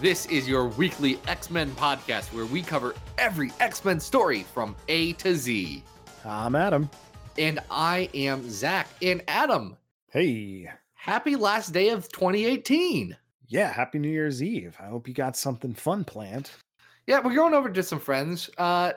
This is your weekly X Men podcast where we cover every X Men story from A to Z. I'm Adam. And I am Zach. And Adam, Hey, happy last day of 2018. yeah, happy New Year's Eve. I hope you got something fun planned. Yeah, we're going over to some friends. Uh,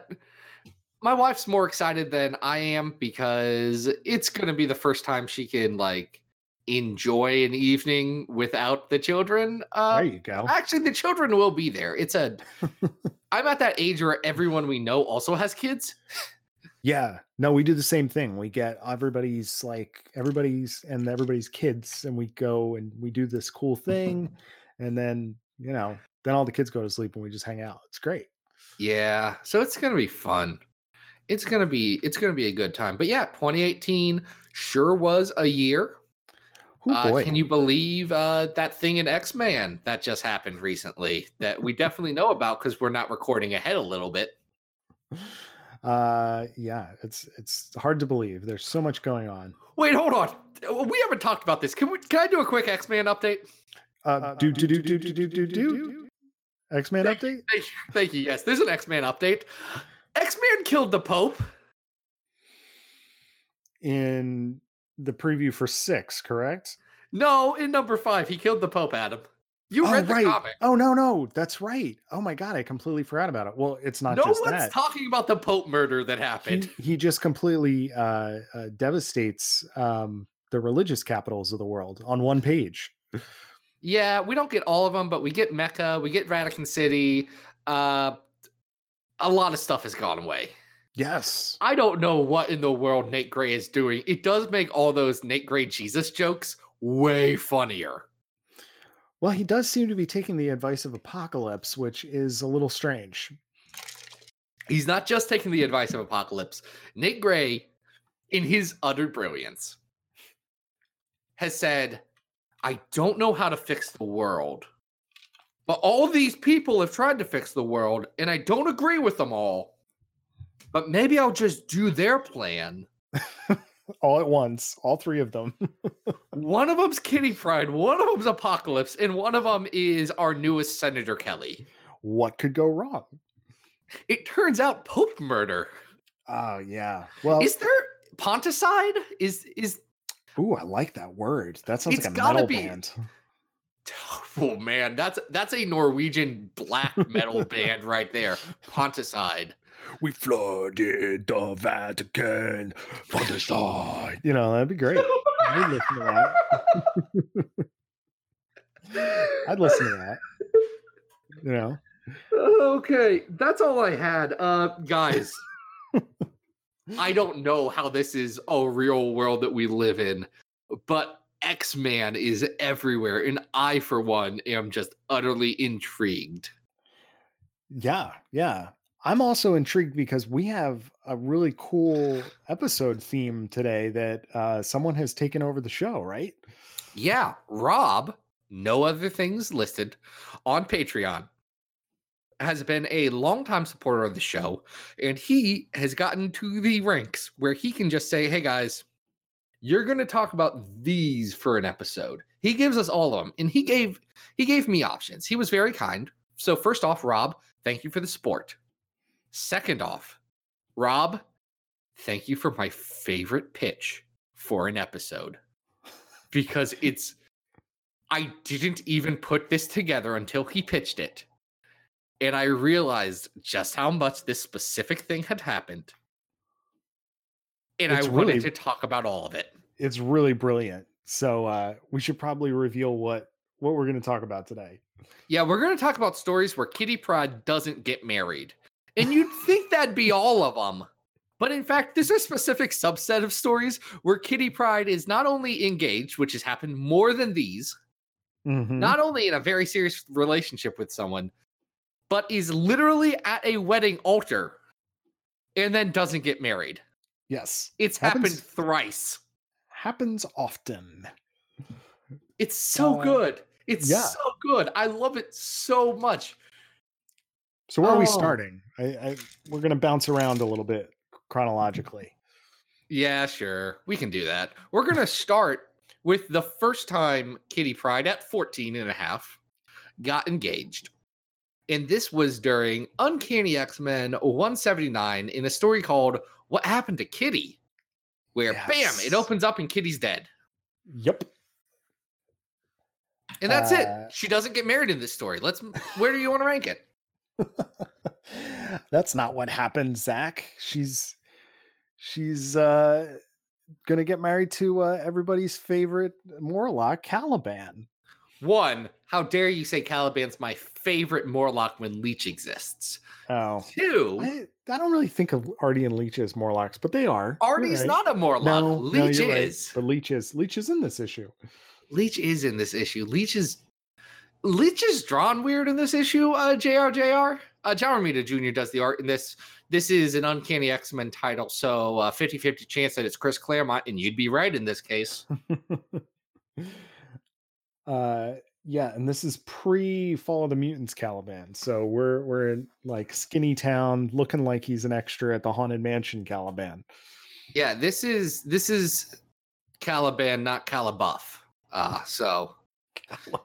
my wife's more excited than I am because it's going to be the first time she can like enjoy an evening without the children. Uh, there you go. Actually, the children will be there. It's a. I'm at that age where everyone we know also has kids. Yeah, no, we do the same thing. We get everybody's like everybody's and everybody's kids, and we go and we do this cool thing, and then you know, then all the kids go to sleep and we just hang out. It's great. Yeah, so it's gonna be fun. It's gonna be it's gonna be a good time. But yeah, 2018 sure was a year. Oh Uh, can you believe uh, that thing in X Men that just happened recently that we definitely know about because we're not recording ahead a little bit? uh, yeah, it's it's hard to believe. There's so much going on. Wait, hold on. We haven't talked about this. Can we? Can I do a quick X Men update? Uh, do do do do do do do do. X Men Thank- update. Thank you. Thank you. Yes, there's an X Men update. X Men killed the Pope. in the preview for six, correct? No, in number five, he killed the Pope. Adam, you oh, read the right. comic. Oh no, no, that's right. Oh my god, I completely forgot about it. Well, it's not No one's that. talking about the Pope murder that he, happened. he just completely uh, uh, devastates um, the religious capitals of the world on one page. Yeah, we don't get all of them, but we get Mecca, we get Vatican City. Uh, a lot of stuff has gone away. Yes. I don't know what in the world Nate Grey is doing. It does make all those Nate Grey Jesus jokes way funnier. Well, he does seem to be taking the advice of Apocalypse, which is a little strange. He's not just taking the advice of Apocalypse. Nate Gray, in his utter brilliance, has said, I don't know how to fix the world. But all these people have tried to fix the world, and I don't agree with them all. But maybe I'll just do their plan. All at once, all three of them. One of them's Kitty Pryde, one of them's Apocalypse, and one of them is our newest Senator Kelly. what could go wrong? It turns out Pope murder. Oh yeah. Well, Is there Ponticide? Is is ooh, I like that word. That sounds like a metal be- band. Oh man, that's that's a Norwegian black metal band right there. Ponticide. We flooded the Vatican for the side. You know, that'd be great. I'd listen to that. I'd listen to that. You know, Okay, that's all I had. Uh guys, I don't know how this is a real world that we live in, but X-Man is everywhere and I for one am just utterly intrigued. yeah, yeah. I'm also intrigued because we have a really cool episode theme today that uh, someone has taken over the show, right? Yeah, Rob, no other things listed on Patreon, has been a longtime supporter of the show, and he has gotten to the ranks where he can just say, Hey guys, you're gonna talk about these for an episode. He gives us all of them, and he gave he gave me options. He was very kind. So first off, Rob, thank you for the support. Second off, Rob, thank you for my favorite pitch for an episode because it's I didn't even put this together until he pitched it. And I realized just how much this specific thing had happened. And It's I wanted really- to talk about all of it. It's really brilliant. So uh, we should probably reveal what what we're going to talk about today. Yeah, we're going to talk about stories where Kitty Pryde doesn't get married. And you'd think that'd be all of them. But in fact, there's a specific subset of stories where Kitty Pryde is not only engaged, which has happened more than these, Mhm. not only in a very serious relationship with someone, but is literally at a wedding altar and then doesn't get married. Yes. It's Happens- happened thrice. Happens often. It's so Uh, good. It's yeah. so good. I love it so much. So where are we Oh. starting? I, I we're gonna bounce around a little bit chronologically. Yeah, sure. We can do that. We're going to start with the first time Kitty Pryde at 14 and a half got engaged. And this was during Uncanny X-Men 179 in a story called What Happened to Kitty? Where bam, it opens up and Kitty's dead. Yep. And that's Uh, it. She doesn't get married in this story. Let's where do you want to rank it? That's not what happened, Zach. She's she's uh gonna get married to uh, everybody's favorite Morlock, Caliban. One, how dare you say Caliban's my favorite Morlock when Leech exists? Oh, Two, I, I don't really think of Artie and Leech as Morlocks, but they are. Artie's right. not a Morlock. No, no, Leech right. is. But Leech is Leech is in this issue. Leech is in this issue. Leech is Leech is drawn weird in this issue. Uh, JRJR. Uh, John Romita Jr. does the art in this. This is an Uncanny X Men title, so uh, 50-50 chance that it's Chris Claremont, and you'd be right in this case. uh yeah and this is pre fall of the mutants caliban so we're we're in like skinny town looking like he's an extra at the haunted mansion caliban Yeah, this is this is Caliban, not Calabuff. Uh, so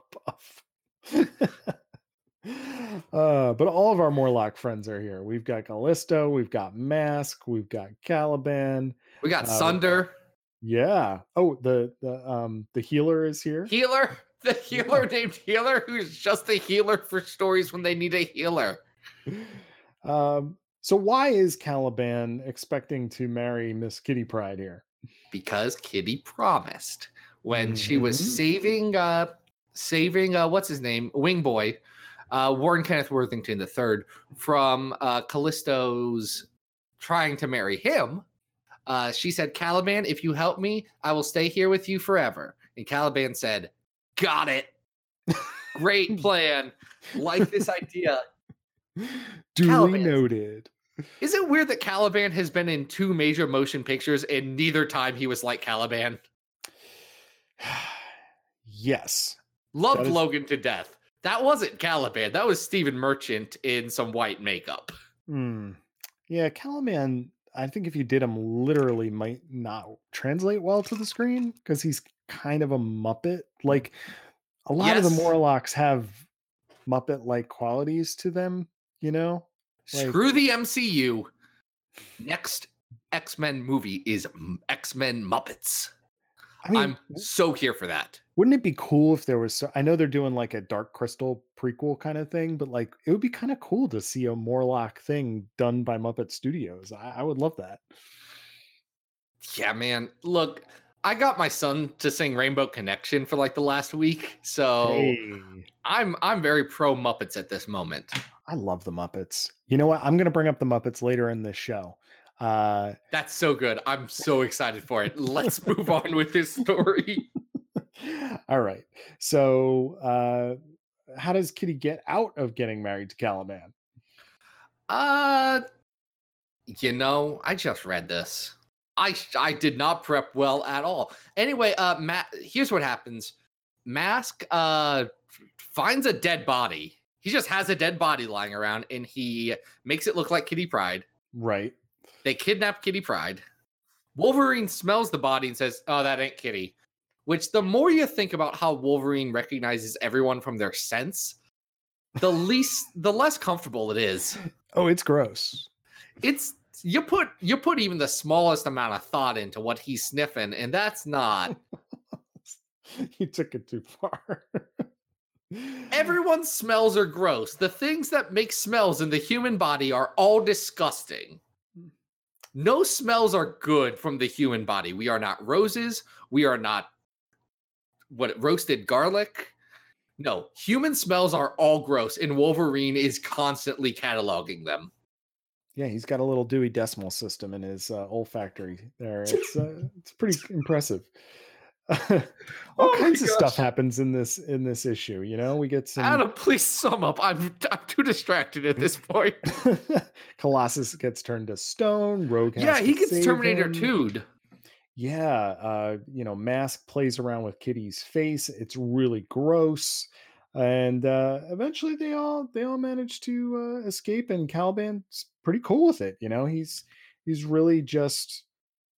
uh but all of our morlock friends are here. We've got callisto we've got mask we've got caliban we got Uh, Sunder, yeah. Oh the the um the healer is here? Healer, the healer named Healer, who's just a healer for stories when they need a healer. um so why is caliban expecting to marry miss kitty pryde here? Because Kitty promised. When she was Mhm. saving uh saving uh what's his name? Wing Boy uh Warren Kenneth Worthington the third from uh Callisto's trying to marry him. Uh she said Caliban if you help me I will stay here with you forever. And Caliban said got it. Great plan. Like this idea. Duly noted. Is it weird that Caliban has been in two major motion pictures and neither time he was like Caliban? Yes Loved is- Logan to death. That wasn't Caliban. That was Stephen Merchant in some white makeup. Hmm. Yeah, Caliban, I think if you did him literally might not translate well to the screen because he's kind of a Muppet. Like a lot of the Morlocks have Muppet like qualities to them, you know? Like- Screw the MCU. Next X Men movie is X Men Muppets. I mean, I'm so here for that. Wouldn't it be cool if there was so I know they're doing like a Dark Crystal prequel kind of thing, but like it would be kind of cool to see a Morlock thing done by Muppet Studios. I, I would love that. Yeah, man. Look, I got my son to sing Rainbow Connection for like the last week, so Hey. I'm I'm very pro Muppets at this moment. I love the Muppets. You know what? I'm going to bring up the Muppets later in this show. Uh, That's so good. I'm so excited for it. Let's move on with this story. All right. So, uh, how does Kitty get out of getting married to Caliban? Uh, you know, I just read this. I I did not prep well at all. Anyway, uh, Matt, here's what happens. Mask uh finds a dead body. He just has a dead body lying around, and he makes it look like Kitty Pryde. Right. They kidnap Kitty Pryde. Wolverine smells the body and says, "Oh, that ain't Kitty." Which, the more you think about how Wolverine recognizes everyone from their sense, the least, the less comfortable it is. Oh, it's gross. it's you put you put even the smallest amount of thought into what he's sniffing and that's not you took it too far. everyone's smells are gross. The things that make smells in the human body are all disgusting. No smells are good from the human body. We are not roses. We are not what roasted garlic. No, human smells are all gross, and Wolverine is constantly cataloging them. Yeah, he's got a little Dewey Decimal System in his uh, olfactory there. It's uh, it's pretty impressive. Oh all oh kinds of stuff happens in this in this issue. You know, we get some. Adam, please sum up. I'm I'm too distracted at this point. Colossus gets turned to stone. Rogue. Yeah, he gets Terminator 2 yeah, uh, you know, Mask plays around with Kitty's face. It's really gross, and uh, eventually they all they all manage to uh, escape, and Caliban's pretty cool with it. You know, he's he's really just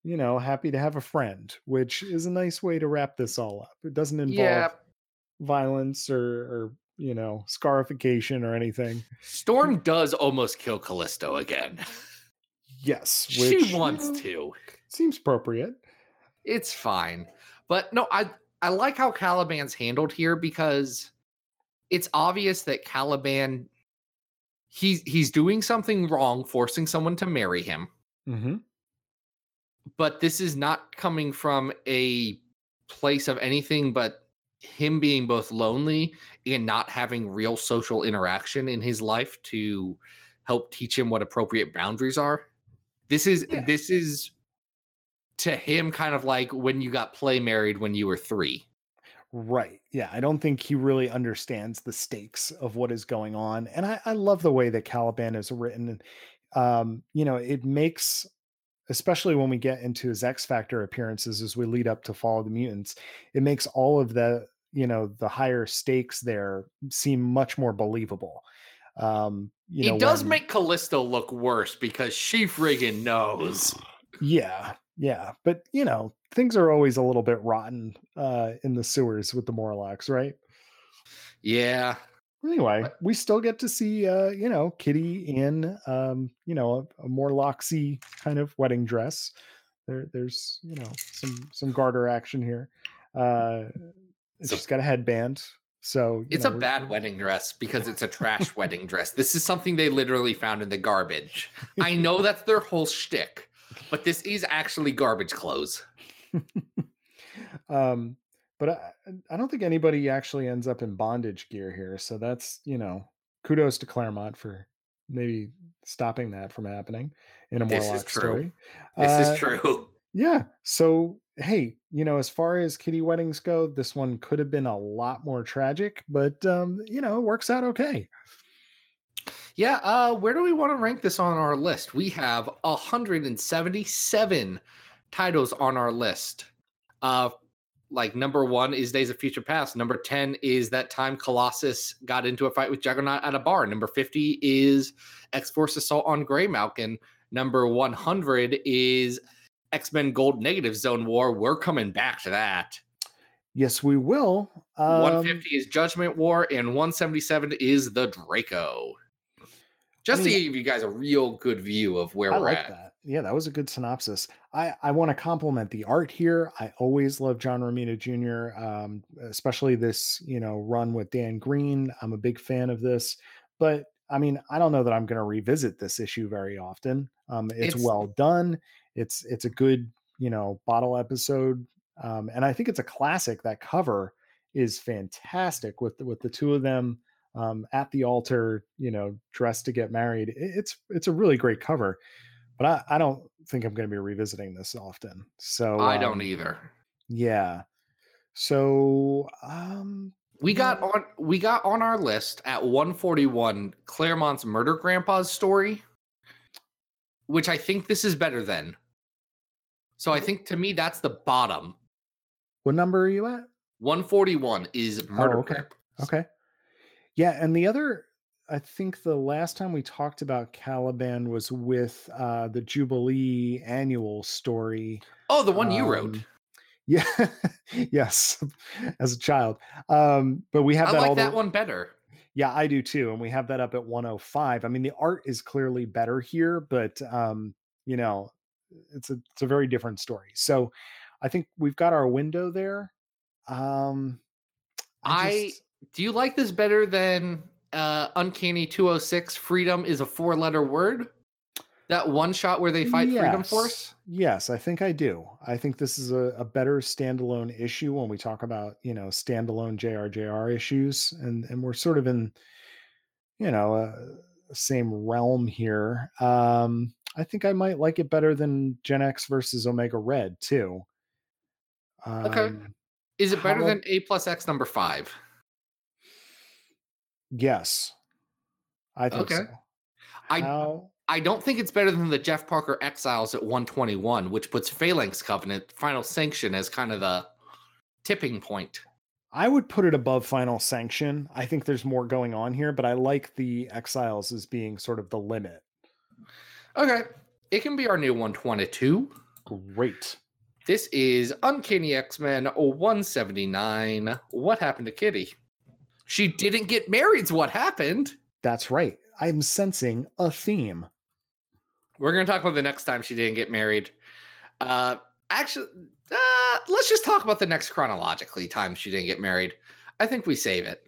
you know happy to have a friend, which is a nice way to wrap this all up. It doesn't involve Yeah, violence or or you know scarification or anything. Storm does almost kill Callisto again. Yes, which she you wants know, to. seems appropriate. It's fine. But no, I I like how Caliban's handled here because it's obvious that Caliban he's he's doing something wrong, forcing someone to marry him. hmm But this is not coming from a place of anything but him being both lonely and not having real social interaction in his life to help teach him what appropriate boundaries are. This is Yeah. this is to him kind of like when you got play married when you were 3. Right. Yeah. I don't think he really understands the stakes of what is going on. And I, I love the way that Caliban is written. Um, you know, it makes, especially when we get into his X Factor appearances as we lead up to Fall of the Mutants, it makes all of the, you know, the higher stakes there seem much more believable. Um, you it know, does when- make Callisto look worse because she friggin' knows. Yeah, yeah, but you know, things are always a little bit rotten uh in the sewers with the Morlocks, right? Yeah. Anyway, we still get to see uh, you know, Kitty in um, you know, a, a Morlocksy kind of wedding dress. There there's, you know, some some garter action here. Uh So- she's got a headband. So you It's know, a bad wedding dress because it's a trash wedding dress. This is something they literally found in the garbage. I know that's their whole shtick, but this is actually garbage clothes. um but I, I don't think anybody actually ends up in bondage gear here so that's you know kudos to claremont for maybe stopping that from happening in a This is morlock true. story This Uh, is true. yeah so hey you know as far as kitty weddings go this one could have been a lot more tragic but um you know it works out okay Yeah, uh, where do we want to rank this on our list? We have 177 titles on our list. Uh like number one is Days of Future Past. Number 10 is that time Colossus got into a fight with Juggernaut at a bar. Number 50 is X Force Assault on Graymalkin. Number 100 is X Men Gold Negative Zone War. We're coming back to that. yes we will um, 150 is Judgment War, and 177 is the Draco. Just mean- to give you guys a real good view of where I we're like at. that. Yeah, that was a good synopsis. I, I want to compliment the art here. I always love John Romita Jr., um, especially this, you know, run with Dan Green. I'm a big fan of this, but I mean, I don't know that I'm going to revisit this issue very often. Um, it's, It's- well done. It's it's a good, you know, bottle episode, um, and I think it's a classic. That cover is fantastic with with the two of them um, at the altar, you know, dressed to get married. It's it's a really great cover, but I, I don't think I'm going to be revisiting this often. So I don't um, either. Yeah. So um, We got on we got on our list at 141 Claremont's Murder Grandpa's story, which I think this is better than. So I think to me that's the bottom. what number are you at? 141 is Murder Oh, okay. Grandpa's. Okay. Yeah, and the other, I think the last time we talked about Caliban was with uh, the Jubilee annual story. Oh, the one you wrote. Um, Yeah. yes, as a child. Um, but we have I that all like the- that one better. Yeah, I do too, and we have that up at 105. I mean, the art is clearly better here, but um, you know, it's a it's a very different story. So, I think we've got our window there. Um, I- just- Do you like this better than uh Uncanny 206 Freedom is a four-letter word? That one shot where they fight Freedom Force? Yes, I think I do. I think this is a, a better standalone issue when we talk about, you know, standalone JRJR issues. And and we're sort of in, you know, uh, same realm here. Um, I think I might like it better than Gen X versus Omega Red too. Um, Okay. Is it better than A plus X number five? Yes, I think Okay. so. I- How- I don't think it's better than the Jeff Parker Exiles at 121, which puts Phalanx Covenant Final Sanction as kind of the tipping point. I would put it above Final Sanction. I think there's more going on here, but I like the Exiles as being sort of the limit. Okay, it can be our new 122. Great. This is Uncanny X Men 179. What happened to Kitty? She didn't get married's what happened. That's right. I'm sensing a theme. We're going to talk about the next time she didn't get married. Uh, actually, uh, let's just talk about the next chronologically time she didn't get married. I think we save it.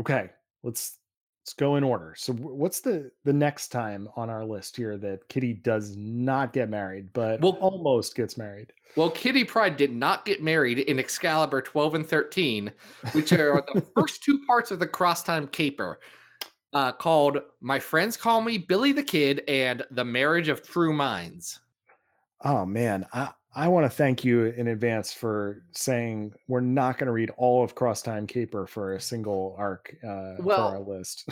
Okay, let's let's go in order. So what's the the next time on our list here that Kitty does not get married but Well- almost gets married? Well, Kitty Pryde did not get married in Excalibur 12 and 13, which are the first two parts of the Crosstime Caper, uh, called My Friends Call Me Billy the Kid and The Marriage of True Minds. Oh man, I I want to thank you in advance for saying we're not going to read all of Cross Time Caper for a single arc uh, Well, for our list.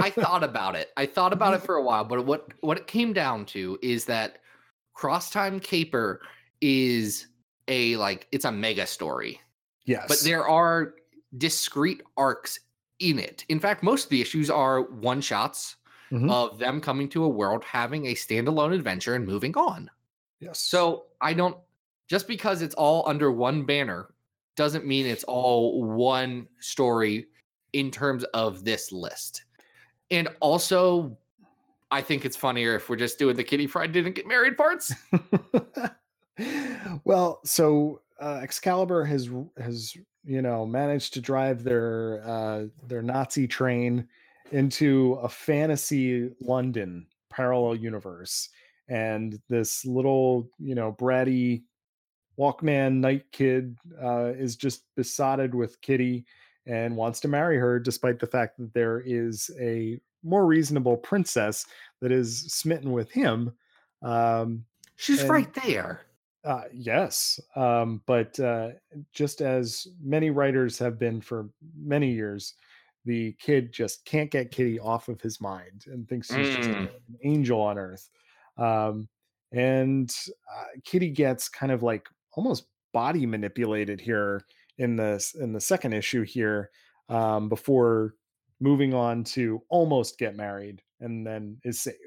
I thought about it. I thought about it for a while, but what what it came down to is that Crosstime Caper is a like it's a mega story. yes, but there are discrete arcs in it. In fact, most of the issues are one shots Mhm. of them coming to a world, having a standalone adventure, and moving on. Yes. So I don't just because it's all under one banner doesn't mean it's all one story in terms of this list. And also, I think it's funnier if we're just doing the Kitty Fried didn't get married parts. well, so uh, Excalibur has has you know managed to drive their uh, their Nazi train into a fantasy London parallel universe, and this little you know bratty Walkman night kid uh, is just besotted with Kitty and wants to marry her, despite the fact that there is a more reasonable princess that is smitten with him. Um, She's And- right there. uh, yes, um, but uh, just as many writers have been for many years, the kid just can't get Kitty off of his mind and thinks she's just Mm. an angel on earth. Um, and uh, Kitty gets kind of like almost body manipulated here in this in the second issue here um, before moving on to almost get married and then is saved.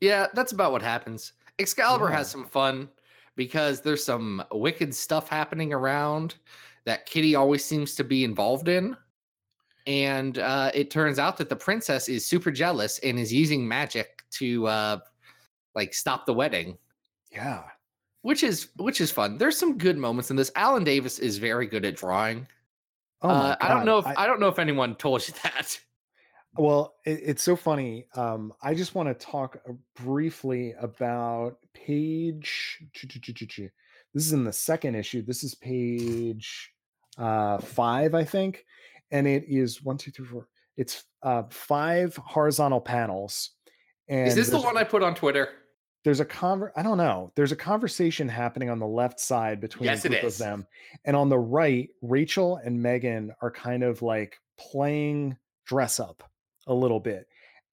Yeah, that's about what happens. Excalibur Yeah. has some fun because there's some wicked stuff happening around that Kitty always seems to be involved in. And uh, it turns out that the princess is super jealous and is using magic to uh, like stop the wedding, Yeah. which is which is fun. There's some good moments in this. Alan Davis is very good at drawing. Oh uh, I don't know if I, don't know if anyone told you that. Well, it, it's so funny. Um, I just want to talk uh, briefly about page. This is in the second issue. This is page uh, five, I think, and it is one, two, three, four. It's uh, five horizontal panels. And Is this the one I put on Twitter? there's a conver I don't know. There's a conversation happening on the left side between Yes, group of them. And on the right, Rachel and Megan are kind of like playing dress up a little bit.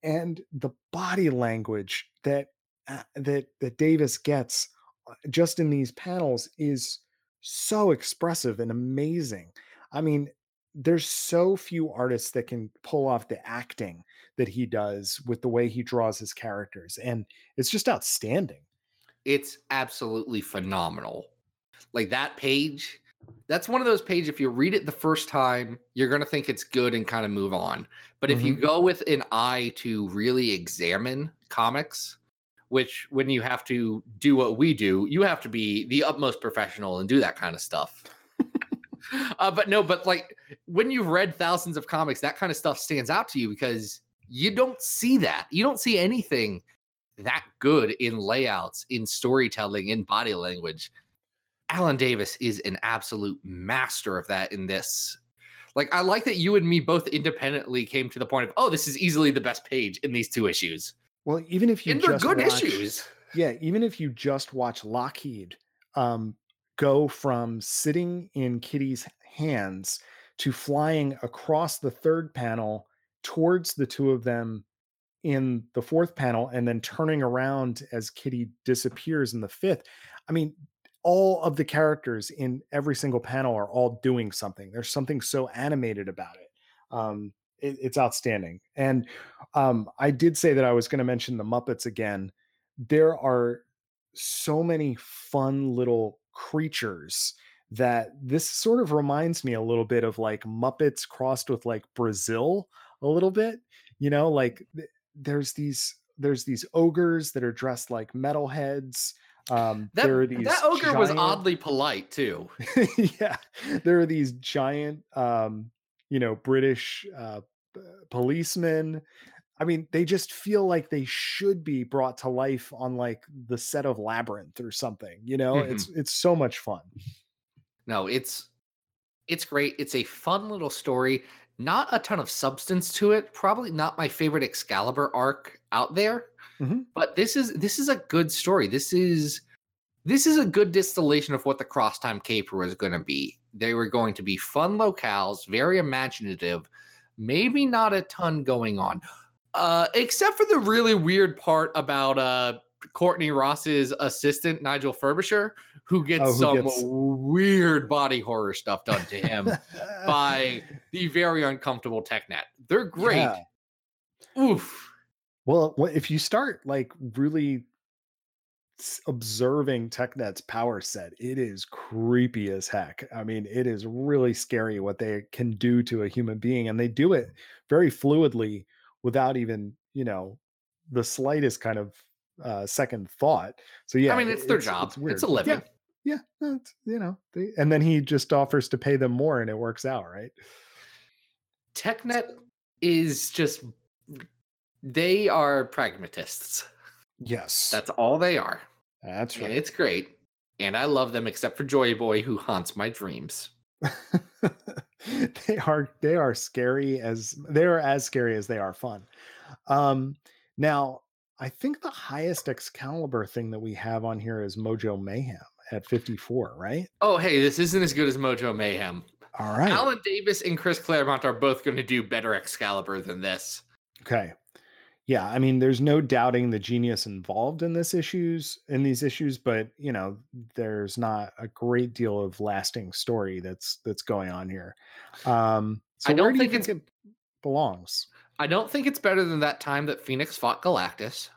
And the body language that uh, that that Davis gets uh, just in these panels is so expressive and amazing. I mean, there's so few artists that can pull off the acting that he does with the way he draws his characters and it's just outstanding. it's absolutely phenomenal. Like that page, that's one of those pages. If you read it the first time, you're going to think it's good and kind of move on. But if you go with an eye to really examine comics, which when you have to do what we do, you have to be the utmost professional and do that kind of stuff. uh, but no, but like when you've read thousands of comics, that kind of stuff stands out to you because you don't see that. You don't see anything that good in layouts, in storytelling, in body language. Alan Davis is an absolute master of that in this. Like, I like that you and me both independently came to the point of, oh, this is easily the best page in these two issues. Well, even if you And they're just good watch, issues. yeah, even if you just watch Lockheed, um, go from sitting in Kitty's hands to flying across the third panel towards the two of them in the fourth panel and then turning around as Kitty disappears in the fifth. I mean, all of the characters in every single panel are all doing something. There's something so animated about it. Um, it it's outstanding. And um, I did say that I was going to mention the Muppets again. There are so many fun little creatures that this sort of reminds me a little bit of like Muppets crossed with like Brazil a little bit. You know, like th- there's these there's these ogres that are dressed like metalheads. Um, That, there are these that ogre was oddly polite too. yeah, there are these giant, um, you know, British uh, policemen. I mean, they just feel like they should be brought to life on like the set of Labyrinth or something. You know, it's it's so much fun. No, it's it's great. It's a fun little story. Not a ton of substance to it. Probably not my favorite Excalibur arc out there. Mhm. But this is this is a good story. This is this is a good distillation of what the Cross Time Caper was going to be. They were going to be fun locales, very imaginative, maybe not a ton going on. Uh, except for the really weird part about uh Courtney Ross's assistant, Nigel Frobisher, who oh, gets Oh, who some gets- weird body horror stuff done to him by the very uncomfortable TechNet. They're great. Yeah. Oof. Well, if you start like really observing TechNet's power set, it is creepy as heck. I mean, it is really scary what they can do to a human being, and they do it very fluidly without even, you know, the slightest kind of uh, second thought. So yeah, I mean, it's their job. It's, weird. a living. Yeah, yeah, it's, you know, they, and then he just offers to pay them more, and it works out, right? TechNet is just they are pragmatists. Yes, That's all they are. that's And right. it's great. And I love them except for Joy Boy who haunts my dreams. they are they are scary as they are as scary as they are fun. Um now I think the highest Excalibur thing that we have on here is Mojo Mayhem at 54, right? Oh, hey, this isn't as good as Mojo Mayhem. All right. Alan Davis and Chris Claremont are both going to do better Excalibur than this. Okay. Yeah, I mean there's no doubting the genius involved in this issues in these issues, but you know, there's not a great deal of lasting story that's that's going on here. Um so I don't do think think it belongs? I don't think it's better than that time that Phoenix fought Galactus.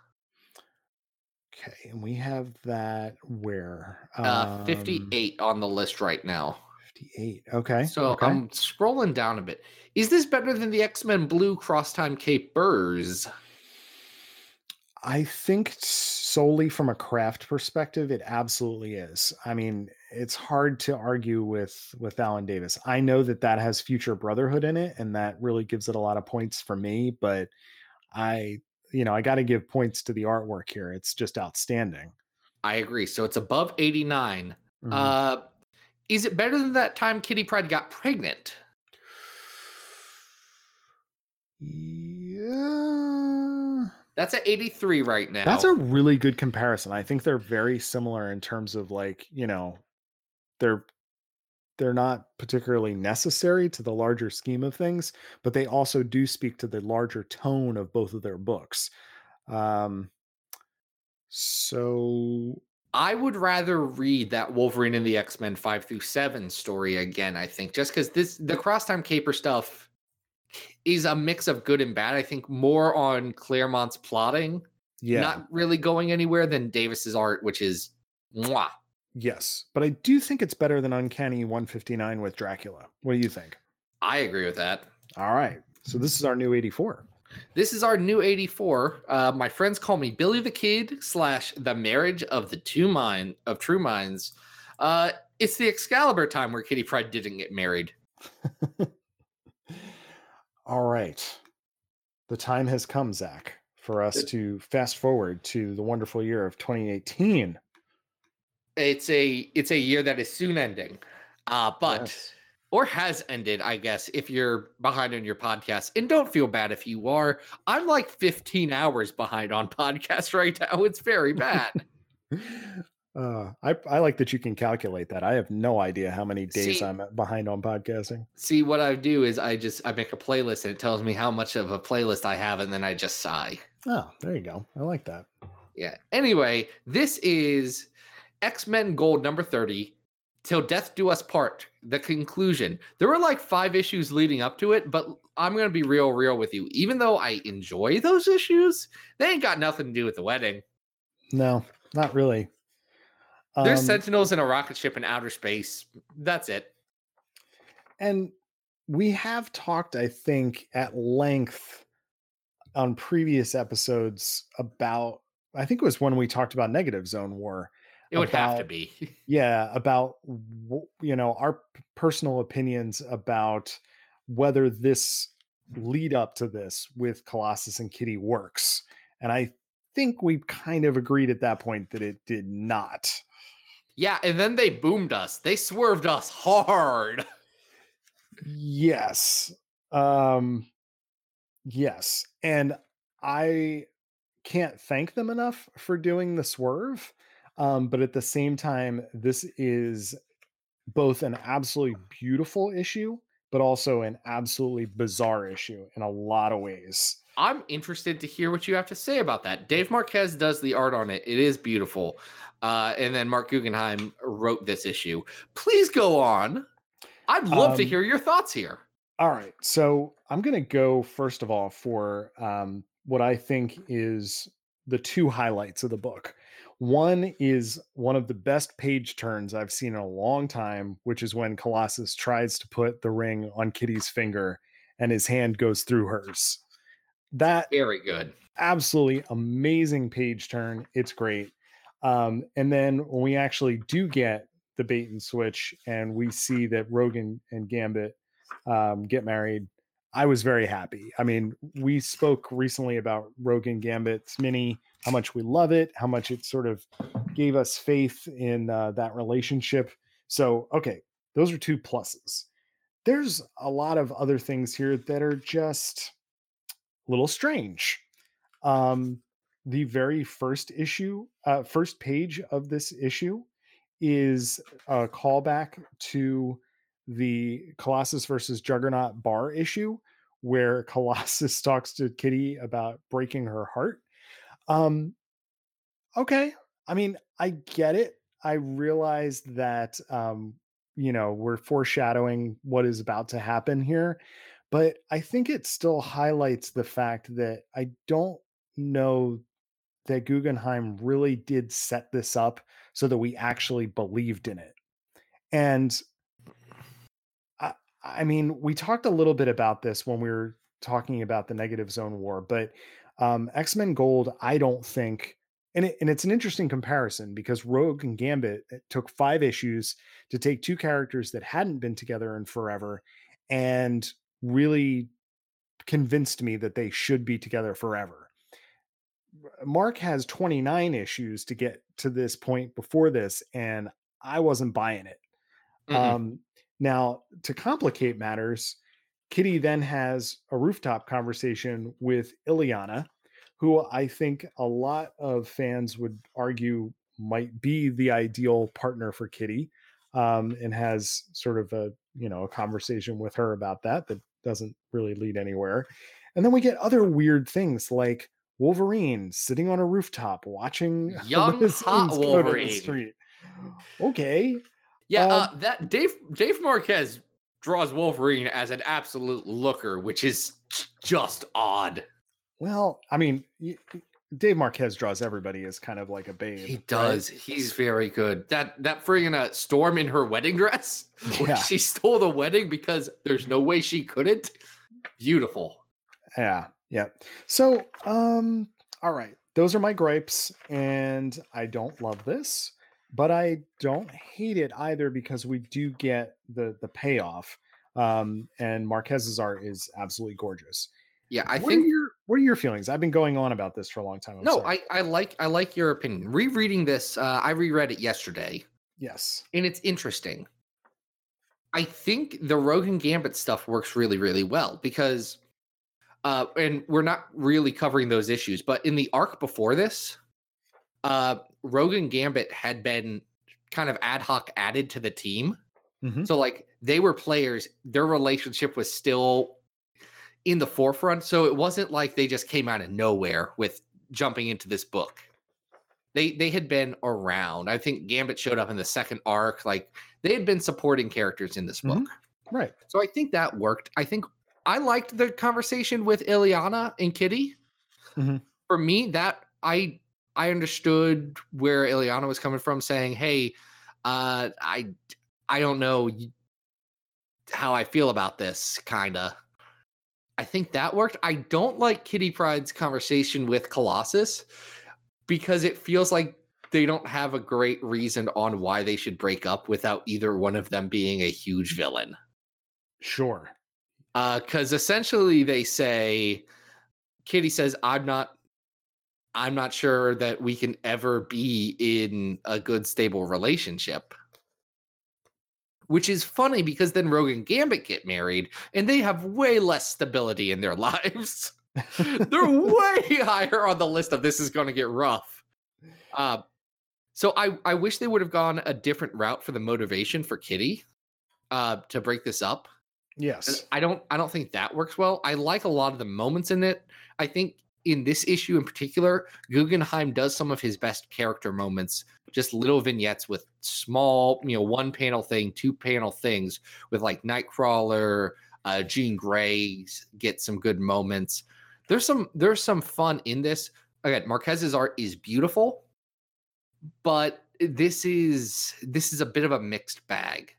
Okay, and we have that where Uh, Um, 58 on the list right now. 58. Okay. So okay. I'm scrolling down a bit. Is this better than the X Men Blue Cross Time Cape Burrs? I think solely from a craft perspective, it absolutely is. I mean, it's hard to argue with with Alan Davis. I know that that has future brotherhood in it, and that really gives it a lot of points for me. But I, you know, I got to give points to the artwork here. It's just outstanding. I agree. So it's above 89. Mhm. Uh, is it better than that time Kitty Pryde got pregnant? yeah. That's at 83 right now. That's a really good comparison. I think they're very similar in terms of like, you know, they're they're not particularly necessary to the larger scheme of things, but they also do speak to the larger tone of both of their books. Um so I would rather read that Wolverine and the X Men 5 through 7 story again, I think, just because this, the Cross Time Caper stuff is a mix of good and bad. I think more on Claremont's plotting, yeah. not really going anywhere, than Davis's art, which is mwah. Yes, but I do think it's better than Uncanny 159 with Dracula. What do you think? I agree with that. All right. So this is our new 84. This is our new 84. Uh, my friends call me Billy the Kid slash the marriage of the two mind of true minds. Uh, it's the Excalibur time where Kitty Pryde didn't get married. All right. The time has come, Zach, for us to fast forward to the wonderful year of 2018. It's a it's a year that is soon ending. Uh, but Yes. or has ended, I guess, if you're behind on your podcast. And don't feel bad if you are. I'm like 15 hours behind on podcasts right now. It's very bad. Uh, I I like that you can calculate that. I have no idea how many days See- I'm behind on podcasting. See, what I do is I just I make a playlist and it tells me how much of a playlist I have, and then I just sigh. Oh, there you go. I like that. Yeah. Anyway, this is X Men Gold number 30, Till Death Do Us Part, the conclusion. There were like five issues leading up to it, but I'm going to be real, real with you. Even though I enjoy those issues, they ain't got nothing to do with the wedding. No, not really. There's Um, sentinels in a rocket ship in outer space. That's it. and we have talked, I think, at length on previous episodes about. I think it was when we talked about Negative Zone War. It would have to be. yeah about you know our personal opinions about whether this lead up to this with colossus and kitty works and i think we kind of agreed at that point that it did not yeah, and then they boomed us. They swerved us hard. yes um yes and i can't thank them enough for doing the swerve um but at the same time this is both an absolutely beautiful issue but also an absolutely bizarre issue in a lot of ways I'm interested to hear what you have to say about that. Dave Marquez does the art on it. It is beautiful. Uh, and then Marc Guggenheim wrote this issue. Please go on. I'd love to Um, hear your thoughts here. All right. So I'm going to go first of all for um, what I think is the two highlights of the book. One is one of the best page turns I've seen in a long time, which is when Colossus tries to put the ring on Kitty's finger and his hand goes through hers. That Very good. absolutely amazing page turn. It's great. Um, and then when we actually do get the bait and switch and we see that Rogan and Gambit um, get married, I was very happy. I mean, we spoke recently about Rogan Gambit's mini, how much we love it, how much it sort of gave us faith in uh, that relationship. So, okay, those are two pluses. There's a lot of other things here that are just a little strange um the very first issue uh first page of this issue is a callback to the colossus versus juggernaut bar issue where colossus talks to kitty about breaking her heart. Um okay. I mean i get it. I realize that um you know we're foreshadowing what is about to happen here but i think it still highlights the fact that i don't know that Guggenheim really did set this up so that we actually believed in it. And I, mean, we talked a little bit about this when we were talking about the negative zone war, but um, X Men Gold, I don't think, and, it, and it's an interesting comparison because Rogue and Gambit took five issues to take two characters that hadn't been together in forever and really convinced me that they should be together forever. Mark has 29 issues to get to this point before this, and I wasn't buying it. Mhm. Um, now, to complicate matters, Kitty then has a rooftop conversation with Illyana, who I think a lot of fans would argue might be the ideal partner for Kitty, um, and has sort of a you know a conversation with her about that that doesn't really lead anywhere. And then we get other weird things like Wolverine sitting on a rooftop watching Young, hot the Wolverine. street. Okay, Yeah, Um, uh, that Dave Dave Marquez draws Wolverine as an absolute looker, which is just odd. Well, I mean, Dave Marquez draws everybody as kind of like a babe. He right? does. He's very good. That that friggin' uh, storm in her wedding dress, Yeah. she stole the wedding because there's no way she couldn't. Beautiful. Yeah, yeah. So, um, all right, those are my gripes, and I don't love this, but I don't hate it either because we do get the the payoff. Um, and Marquez's art is absolutely gorgeous. Yeah, I what think are your what are your feelings? I've been going on about this for a long time. I'm no, sorry. I I like I like your opinion. Rereading this, uh, I reread it yesterday, yes, and it's interesting. I think the Rogan Gambit stuff works really, really well because, uh, and we're not really covering those issues, but in the arc before this, uh, Rogan Gambit had been kind of ad hoc added to the team. Mhm. So like they were players, their relationship was still in the forefront. So it wasn't like they just came out of nowhere with jumping into this book. They they had been around. I think Gambit showed up in the second arc. Like they had been supporting characters in this Mhm. book. Right. So I think that worked. I think I liked the conversation with Illyana and Kitty. Mhm. For me, that I I understood where Illyana was coming from, saying, "Hey, uh, I I don't know how I feel about this." Kinda. I think that worked. I don't like Kitty Pryde's conversation with Colossus because it feels like they don't have a great reason on why they should break up without either one of them being a huge villain Sure. because essentially they say kitty says i'm not i'm not sure that we can ever be in a good stable relationship which is funny because then rogue and gambit get married and they have way less stability in their lives they're way higher on the list of this is going to get rough uh, so I, I wish they would have gone a different route for the motivation for kitty uh, to break this up yes. I don't I don't think that works well. I like a lot of the moments in it. I think in this issue in particular, Guggenheim does some of his best character moments, just little vignettes with small, you know, one panel thing, two panel things with like Nightcrawler, uh Jean Grey get some good moments. There's some there's some fun in this. Again, Marquez's art is beautiful, but this is this is a bit of a mixed bag.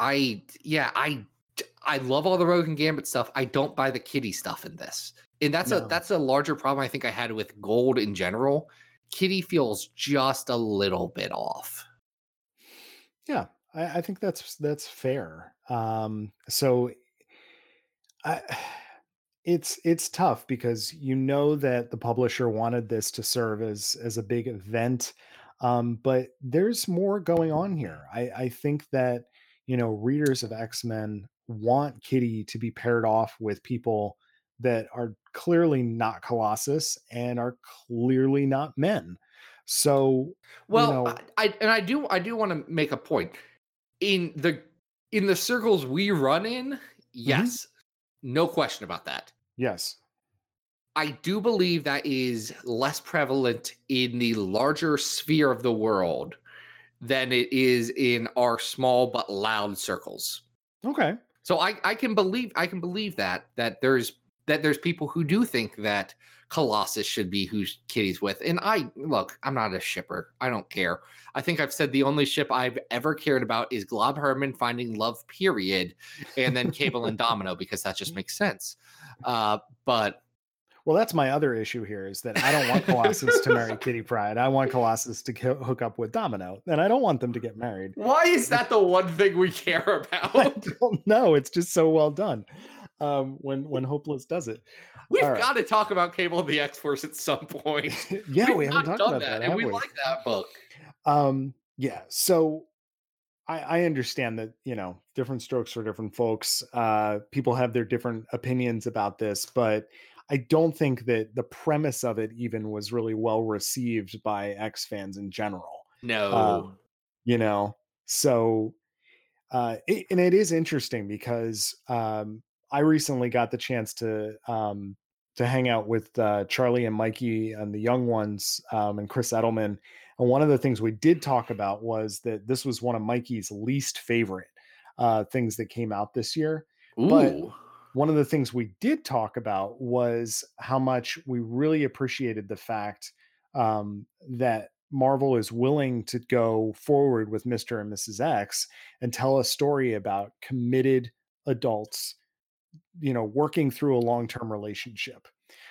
I yeah, I I love all the Rogue and Gambit stuff. I don't buy the kitty stuff in this. And that's No. a that's a larger problem I think I had with gold in general. Kitty feels just a little bit off. Yeah, I, I think that's that's fair. Um, so I, it's it's tough because you know that the publisher wanted this to serve as as a big event, um, but there's more going on here. I, I think that you know readers of X Men want Kitty to be paired off with people that are clearly not Colossus and are clearly not men. So Well, know- I, I and I do I do want to make a point. In the in the circles we run in, mm-hmm. yes, no question about that. yes, I do believe that is less prevalent in the larger sphere of the world than it is in our small but loud circles. okay, So I, I can believe I can believe that that there's that there's people who do think that Colossus should be who Kitty's with. And I look, I'm not a shipper. I don't care. I think I've said the only ship I've ever cared about is Glob Herman finding love, period, and then Cable and Domino because that just makes sense. Uh, but Well, that's my other issue here is that I don't want Colossus to marry Kitty Pryde. I want Colossus to co- hook up with Domino, and I don't want them to get married. why is that the one thing we care about? I don't know. It's just so well done. Um, when when Hopeless does it, We've right. got to talk about Cable and the X Force at some point. yeah, We've we haven't talked done about that, and we we? like that book. Um, yeah. So I, I understand that you know different strokes for different folks. Uh, people have their different opinions about this, but I don't think that the premise of it even was really well received by X fans in general. No. Um, you know so uh it, and it is interesting because um i recently got the chance to um to hang out with uh charlie and mikey and the young ones um and chris edelman and one of the things we did talk about was that this was one of mikey's least favorite uh things that came out this year but- one of the things we did talk about was how much we really appreciated the fact um, that Marvel is willing to go forward with Mr. and Mrs. X and tell a story about committed adults, you know, working through a long term relationship.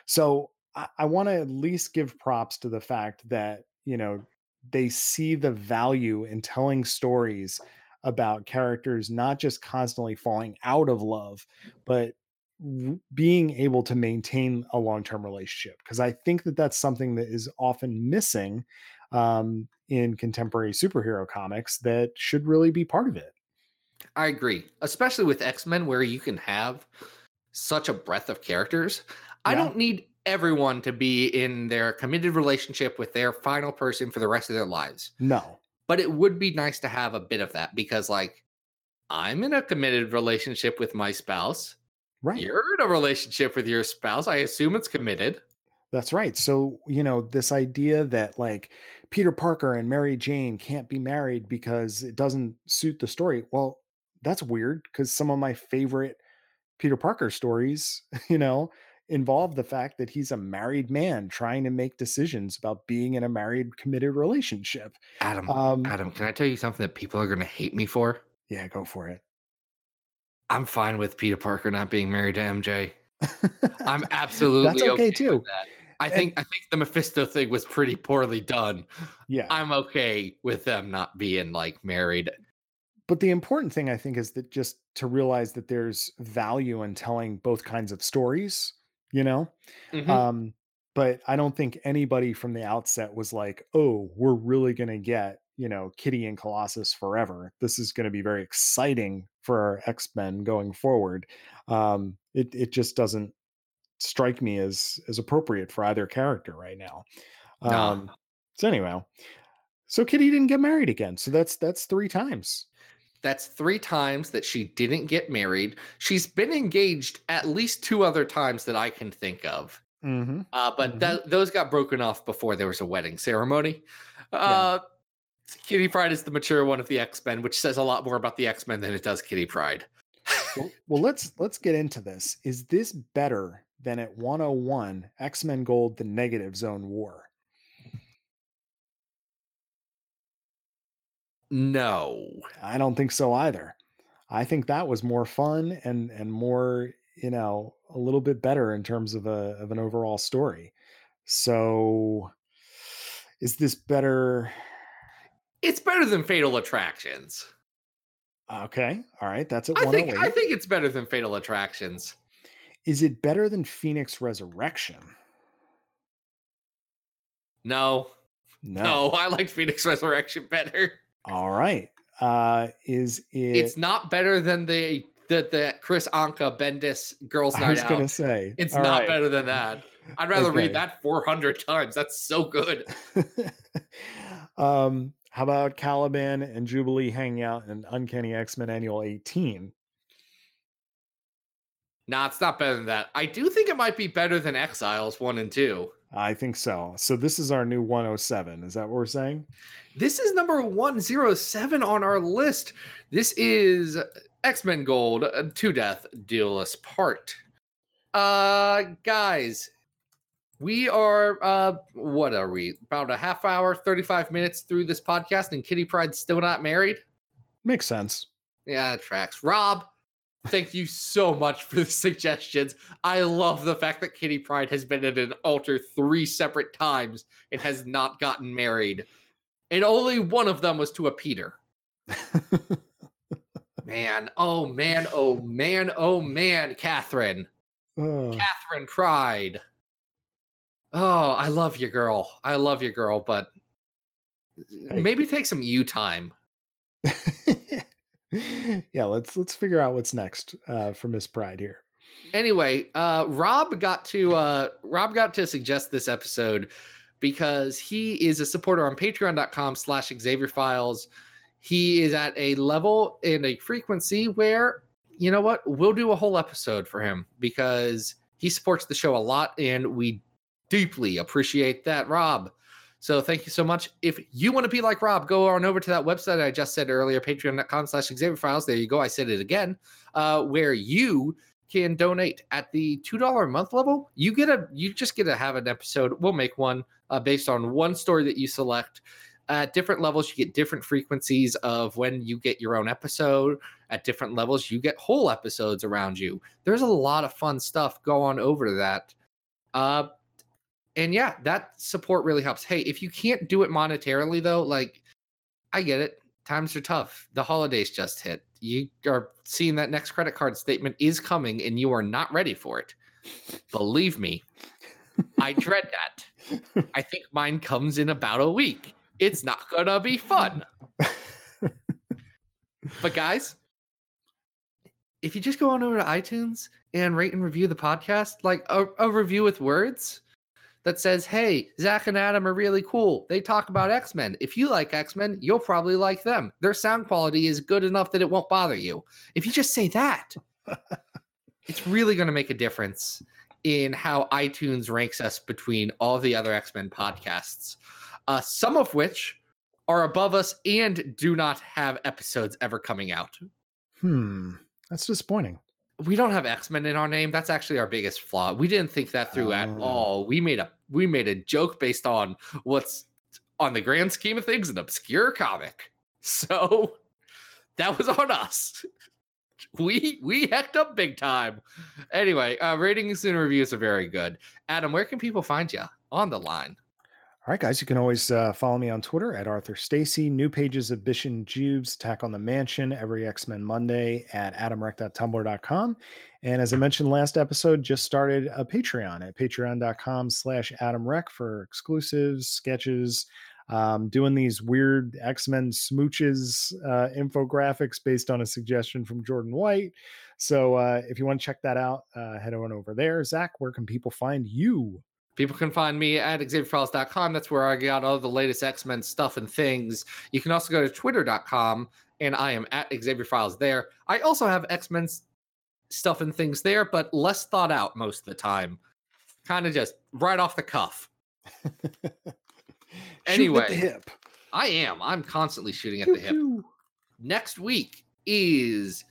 So I, I want to at least give props to the fact that, you know, they see the value in telling stories about characters not just constantly falling out of love, but being able to maintain a long-term relationship because i think that that's something that is often missing um, in contemporary superhero comics that should really be part of it I agree, especially with X Men, where you can have such a breadth of characters. I don't need everyone to be in their committed relationship with their final person for the rest of their lives. No. But it would be nice to have a bit of that because, like, I'm in a committed relationship with my spouse. Right. You're in a relationship with your spouse. I assume it's committed. That's right. So, you know, this idea that like Peter Parker and Mary Jane can't be married because it doesn't suit the story. Well, that's weird because some of my favorite Peter Parker stories, you know, involve the fact that he's a married man trying to make decisions about being in a married committed relationship. Adam, Um, Adam, can I tell you something that people are going to hate me for? yeah, go for it. I'm fine with Peter Parker not being married to MJ. I'm absolutely That's okay, with too. that. I And- think I think the Mephisto thing was pretty poorly done. yeah. I'm okay with them not being like married. But the important thing I think is that just to realize that there's value in telling both kinds of stories, you know? Mhm. Um, but I don't think anybody from the outset was like, oh, we're really going to get, you know, Kitty and Colossus forever. This is going to be very exciting for our X Men going forward. Um, it, it just doesn't strike me as as appropriate for either character right now. Nah. Um, so anyway, so Kitty didn't get married again. So that's that's three times. That's three times that she didn't get married. She's been engaged at least two other times that I can think of. Mm-hmm. Uh, but Mhm. tha- those got broken off before there was a wedding ceremony. Uh, Kitty Pryde is the mature one of the X Men, which says a lot more about the X Men than it does Kitty Pryde. well, well, let's let's get into this. Is this better than at 101 X-Men Gold the Negative Zone War? No. I don't think so either. I think that was more fun and and more, you know, a little bit better in terms of a of an overall story. So is this better? It's better than Fatal Attractions. Okay. All right. That's at I think I oh think it's better than Fatal Attractions. Is it better than Phoenix Resurrection? No. No, I liked Phoenix Resurrection better. All right. Uh is it It's not better than the the, the Kris Anka Bendis Girls night I Night was Out. gonna say It's not right. better than that. I'd rather Okay. read that 400 times. That's so good. um, how about Caliban and Jubilee hanging out in Uncanny X-Men Annual 18? Nah, it's not better than that. I do think it might be better than Exiles 1 and 2. I think so. So this is our new 107. Is that what we're saying? This is number 107 on our list. This is X Men Gold, to Two Death, Do Us Part. Uh, guys, we are, uh, what are we? About a half hour, 35 minutes through this podcast, and Kitty Pryde's still not married? Makes sense. Yeah, tracks. Rob, thank you so much for the suggestions. I love the fact that Kitty Pryde has been at an altar three separate times and has not gotten married. And only one of them was to a Peter. Man, oh man, oh man, oh man, Catherine. Oh, Catherine Pryde. Oh, I love you, girl. I love you, girl, but maybe take some you time. yeah, let's let's figure out what's next uh, for Miss Pryde here. anyway uh rob got to uh rob got to suggest this episode because he is a supporter on patreon.com slash xavier files he is at a level and a frequency where you know what we'll do a whole episode for him because he supports the show a lot and we deeply appreciate that rob so thank you so much if you want to be like rob go on over to that website i just said earlier patreon.com slash xavier files there you go i said it again uh where you can donate at the two dollar a month level. You get a you just get to have an episode. We'll make one uh, based on one story that you select. At different levels, you get different frequencies of when you get your own episode. At different levels, you get whole episodes around you. There's a lot of fun stuff. Go on over to that. Uh, and yeah, that support really helps. Hey, if you can't do it monetarily though, like I get it. Times are tough. The holidays just hit. You are seeing that next credit card statement is coming and you are not ready for it. Believe me, I dread that. I think mine comes in about a week. It's not going to be fun. But guys, if you just go on over to iTunes and rate and review the podcast, like a, a review with words that says, Hey, Zach and Adam are really cool. They talk about X Men. If you like X Men, you'll probably like them. Their sound quality is good enough that it won't bother you. If you just say that, it's really going to make a difference in how iTunes ranks us between all the other X Men podcasts, uh, some of which are above us and do not have episodes ever coming out. Hmm. That's disappointing. We don't have X Men in our name. That's actually our biggest flaw. We didn't think that through at Oh. all. We made a we made a joke based on what's on the grand scheme of things an obscure comic. So that was on us. We we hecked up big time. Anyway, uh, ratings and reviews are very good. Adam, where can people find you on the line? All right, guys, you can always uh, follow me on Twitter at Arthur Stacy. New pages of Bish and Jubes, Attack on the Mansion, every X Men Monday at adamrec.tumblr.com. And as I mentioned last episode, just started a Patreon at patreon.com slash adamrec for exclusives, sketches, um, doing these weird X Men smooches uh, infographics based on a suggestion from Jordan White. So uh, if you want to check that out, uh, head on over there. Zach, where can people find you? People can find me at xavierfiles.com. That's where I got all the latest X Men stuff and things. You can also go to twitter.com, and I am at Xavier Files there. I also have X Men stuff and things there, but less thought out most of the time. Kind of just right off the cuff. Anyway, the hip. I am. I'm constantly shooting at the hip. Next week is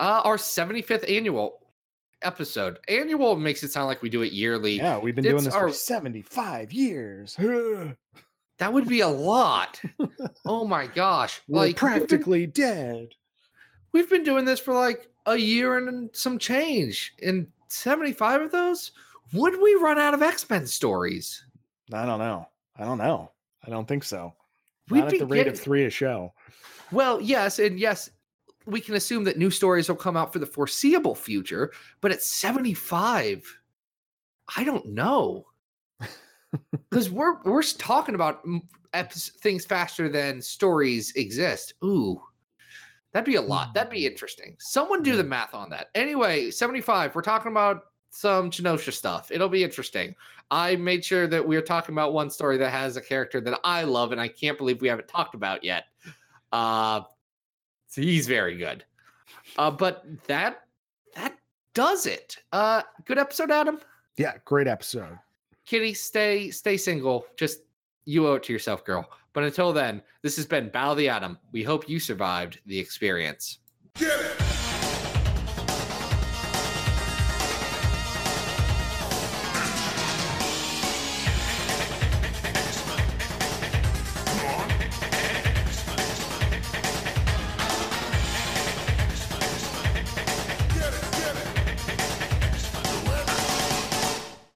uh, our 75th annual episode. Annual makes it sound like we do it yearly. Yeah, we've been doing It's this our- for 75 years. That would be a lot. oh my gosh. We're like we've been- practically dead. we've been doing this for like a year and some change. And 75 of those, would we run out of X-Men stories? I don't know. I don't know. I don't think so. We'd Not at the rate of three a show. Well, yes, and yes, we can assume that new stories will come out for the foreseeable future, but at 75, I don't know. Because we're we're talking about things faster than stories exist. Ooh, that'd be a lot. That'd be interesting. Someone do the math on that. Anyway, 75, we're talking about some Genosha stuff. It'll be interesting. I made sure that we are talking about one story that has a character that I love, and I can't believe we haven't talked about yet. Uh, so he's very good. Uh, but that that does it. Uh, good episode, Adam. Yeah, great episode. Kitty, stay stay single. Just you owe it to yourself, girl. But until then, this has been Battle of the Atom. We hope you survived the experience. Get it!